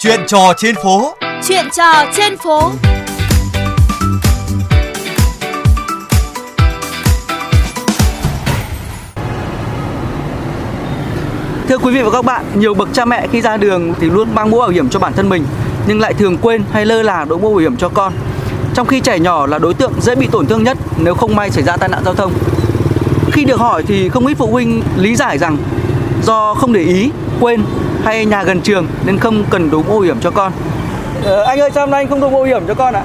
Chuyện trò trên phố. Chuyện trò trên phố. Thưa quý vị và các bạn, nhiều bậc cha mẹ khi ra đường thì luôn mang mũ bảo hiểm cho bản thân mình nhưng lại thường quên hay lơ là đội mũ bảo hiểm cho con. Trong khi trẻ nhỏ là đối tượng dễ bị tổn thương nhất nếu không may xảy ra tai nạn giao thông. Khi được hỏi thì không ít phụ huynh lý giải rằng do không để ý, quên hay nhà gần trường nên không cần đội mũ bảo hiểm cho con. Ờ, anh ơi sao hôm nay anh không đội mũ bảo hiểm cho con ạ?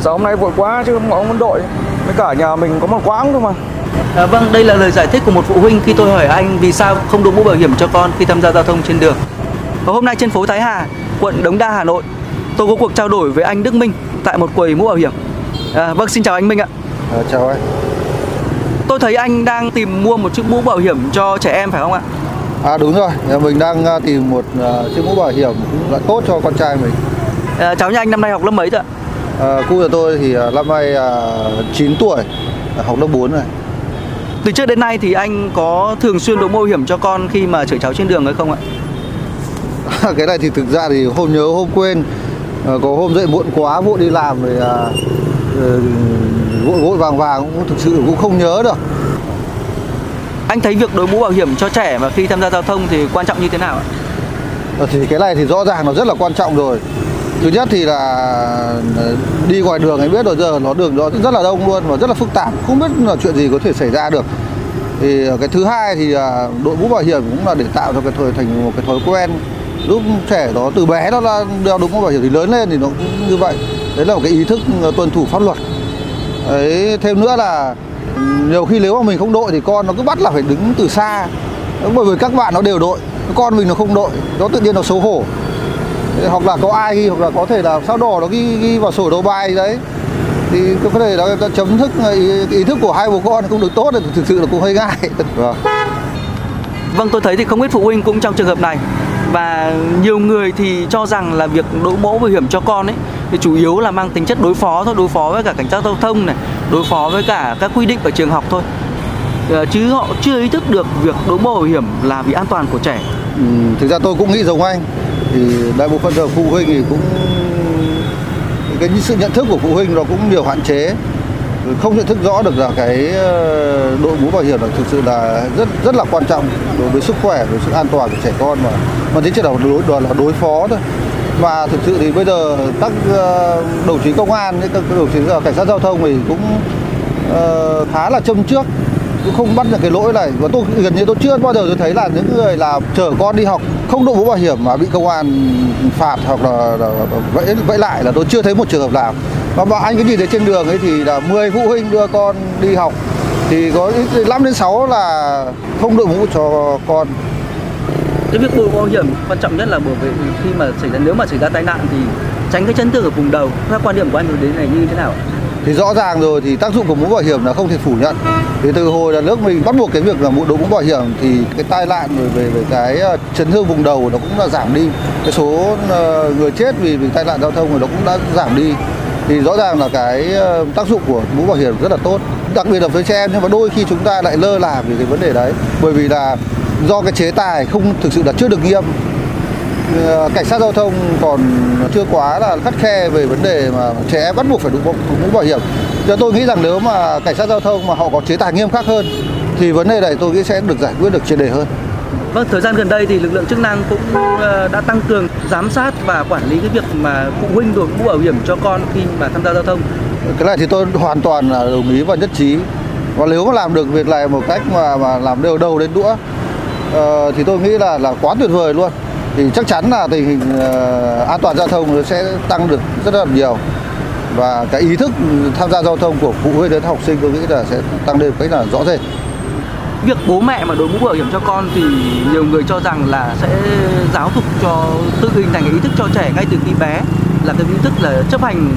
Sao hôm nay vội quá chứ không muốn đội Với cả nhà mình có một quãng thôi mà À, vâng, đây là lời giải thích của một phụ huynh khi tôi hỏi anh vì sao không đội mũ bảo hiểm cho con khi tham gia giao thông trên đường. Và hôm nay trên phố Thái Hà, quận Đống Đa, Hà Nội, tôi có cuộc trao đổi với anh Đức Minh tại một quầy mũ bảo hiểm. À, vâng, xin chào anh Minh ạ. à, Chào anh Tôi thấy anh đang tìm mua một chiếc mũ bảo hiểm cho trẻ em phải không ạ? À đúng rồi, mình đang à, tìm một uh, chiếc mũ bảo hiểm cũng là tốt cho con trai mình. À, cháu nhà anh năm nay học lớp mấy rồi ạ? à, Cu nhà tôi thì uh, năm nay uh, 9 tuổi, học lớp 4 rồi. Từ trước đến nay thì anh có thường xuyên đội mũ bảo hiểm cho con khi mà chở cháu trên đường hay không ạ? Cái này thì thực ra thì hôm nhớ hôm quên. À, Có hôm dậy muộn quá, vội đi làm rồi à, ờ, vội vội vàng vàng cũng thực sự cũng không nhớ được anh thấy việc đội mũ bảo hiểm cho trẻ mà khi tham gia giao thông thì quan trọng như thế nào ạ? Ờ, thì cái này thì rõ ràng nó rất là quan trọng rồi. Thứ nhất thì là ờ, đi ngoài đường anh biết rồi, giờ nó đường nó rất là đông luôn và rất là phức tạp, Không biết là chuyện gì có thể xảy ra được. Thì ờ, cái thứ hai thì là đội mũ bảo hiểm cũng là để tạo cho cái thời thành một cái thói quen. Giúp trẻ đó từ bé nó là đeo đúng mũ bảo hiểm thì lớn lên thì nó cũng như vậy. Đấy là một cái ý thức tuân thủ pháp luật. Đấy, thêm nữa là nhiều khi nếu mà mình không đội thì con nó cứ bắt là phải đứng từ xa. Bởi vì các bạn nó đều đội con mình nó không đội nó tự nhiên nó xấu hổ. Hoặc là có ai ghi hoặc là có thể là sao đỏ nó ghi ghi vào sổ đầu bài đấy. Thì có thể là chấm thức ý, ý thức của hai bố con cũng được tốt thì thực sự là cũng hơi ngại. Vâng. Vâng, tôi thấy thì không ít phụ huynh cũng trong trường hợp này. Và nhiều người thì cho rằng là việc đội mũ bảo hiểm cho con ấy thì chủ yếu là mang tính chất đối phó thôi, đối phó với cả cảnh sát giao thông này, đối phó với cả các quy định ở trường học thôi. Ờ, chứ họ chưa ý thức được việc đội mũ bảo hiểm là vì an toàn của trẻ. Ừ, thực ra tôi cũng nghĩ giống anh thì đại bộ phận giờ phụ huynh thì cũng cái sự nhận thức của phụ huynh nó cũng nhiều hạn chế không nhận thức rõ được là cái ờ, đội mũ bảo hiểm là thực sự là rất rất là quan trọng đối với sức khỏe đối với sự an toàn của trẻ con mà mà thế chỉ là đối đó là đối phó thôi và thực sự thì bây giờ các ờ, đồng chí công an các đồng chí ờ, cảnh sát giao thông thì cũng ờ, khá là châm trước cũng không bắt được cái lỗi này. Và tôi gần như tôi chưa bao giờ tôi thấy là những người là chở con đi học không đội mũ bảo hiểm mà bị công an phạt hoặc là, là, vẫy vẫy lại là tôi chưa thấy một trường hợp nào. Và mà anh cứ nhìn thấy trên đường ấy thì là 10 phụ huynh đưa con đi học thì có ít 5 đến 6 là không đội mũ cho con. Cái việc đội mũ bảo hiểm quan trọng nhất là bởi vì khi mà xảy ra nếu mà xảy ra tai nạn thì tránh cái chấn thương ở vùng đầu. Theo quan điểm của anh đến này như thế nào? thì rõ ràng rồi thì tác dụng của mũ bảo hiểm là không thể phủ nhận. Thì từ hồi là nước mình bắt buộc cái việc là mũ đội mũ bảo hiểm thì cái tai nạn rồi về về cái ờ, chấn thương vùng đầu nó cũng đã giảm đi. Cái số ờ, người chết vì vì tai nạn giao thông rồi nó cũng đã giảm đi. Thì rõ ràng là cái ờ, tác dụng của mũ bảo hiểm rất là tốt. Đặc biệt là với trẻ em nhưng mà đôi khi chúng ta lại lơ là về cái vấn đề đấy. Bởi vì là do cái chế tài không thực sự là chưa được nghiêm Ờ, cảnh sát giao thông còn chưa quá là khắt khe về vấn đề mà trẻ em bắt buộc phải đội mũ bảo hiểm. Cho tôi nghĩ rằng nếu mà cảnh sát giao thông mà họ có chế tài nghiêm khắc hơn thì vấn đề này tôi nghĩ sẽ được giải quyết được triệt đề hơn. Vâng, thời gian gần đây thì lực lượng chức năng cũng ờ, đã tăng cường giám sát và quản lý cái việc mà phụ huynh đội mũ bảo hiểm cho con khi mà tham gia giao thông. Cái này thì tôi hoàn toàn là đồng ý và nhất trí. Và nếu mà làm được việc này một cách mà mà làm đều đầu đến đũa uh, thì tôi nghĩ là là quá tuyệt vời luôn. Thì chắc chắn là tình hình uh, an toàn giao thông sẽ tăng được rất là nhiều. Và cái ý thức tham gia giao thông của phụ huynh đến học sinh tôi nghĩ là sẽ tăng lên một cách là rõ rệt. Việc bố mẹ mà đội mũ bảo hiểm cho con thì nhiều người cho rằng là sẽ giáo dục cho tự hình thành cái ý thức cho trẻ ngay từ khi bé là cái ý thức là chấp hành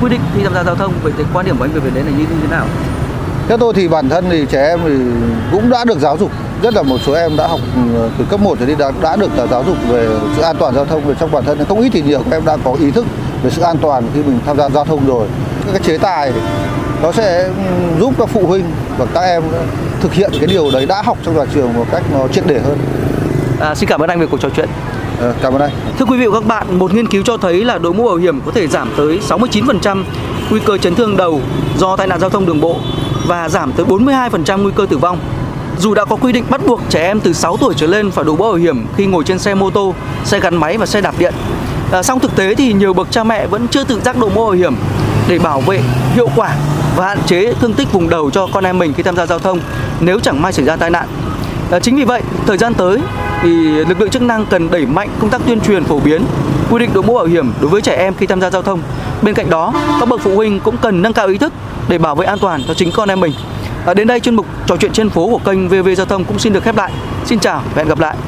quy định khi tham gia giao thông. Vậy thì quan điểm của anh về vấn đề này như thế nào? Theo tôi thì bản thân thì trẻ em thì cũng đã được giáo dục. Rất là một số em đã học ừ, từ cấp 1 trở đi đã, đã được giáo dục về sự an toàn giao thông về trong bản thân. Không ít thì nhiều các em đã có ý thức về sự an toàn khi mình tham gia giao thông rồi. Các cái chế tài nó sẽ ừ, giúp các phụ huynh và các em thực hiện cái điều đấy đã học trong nhà trường một cách nó triệt để hơn. À, xin cảm ơn anh về cuộc trò chuyện. Ờ, cảm ơn anh. Thưa quý vị và các bạn, một nghiên cứu cho thấy là đội mũ bảo hiểm có thể giảm tới 69% nguy cơ chấn thương đầu do tai nạn giao thông đường bộ và giảm tới 42% nguy cơ tử vong. Dù đã có quy định bắt buộc trẻ em từ 6 tuổi trở lên phải đội mũ bảo hiểm khi ngồi trên xe mô tô, xe gắn máy và xe đạp điện. À, song thực tế thì nhiều bậc cha mẹ vẫn chưa tự giác đội mũ bảo hiểm để bảo vệ hiệu quả và hạn chế thương tích vùng đầu cho con em mình khi tham gia giao thông nếu chẳng may xảy ra tai nạn. À, chính vì vậy, thời gian tới thì lực lượng chức năng cần đẩy mạnh công tác tuyên truyền phổ biến quy định đội mũ bảo hiểm đối với trẻ em khi tham gia giao thông. Bên cạnh đó, các bậc phụ huynh cũng cần nâng cao ý thức để bảo vệ an toàn cho chính con em mình. À, đến đây chuyên mục trò chuyện trên phố của kênh VV Giao thông cũng xin được khép lại. Xin chào và hẹn gặp lại.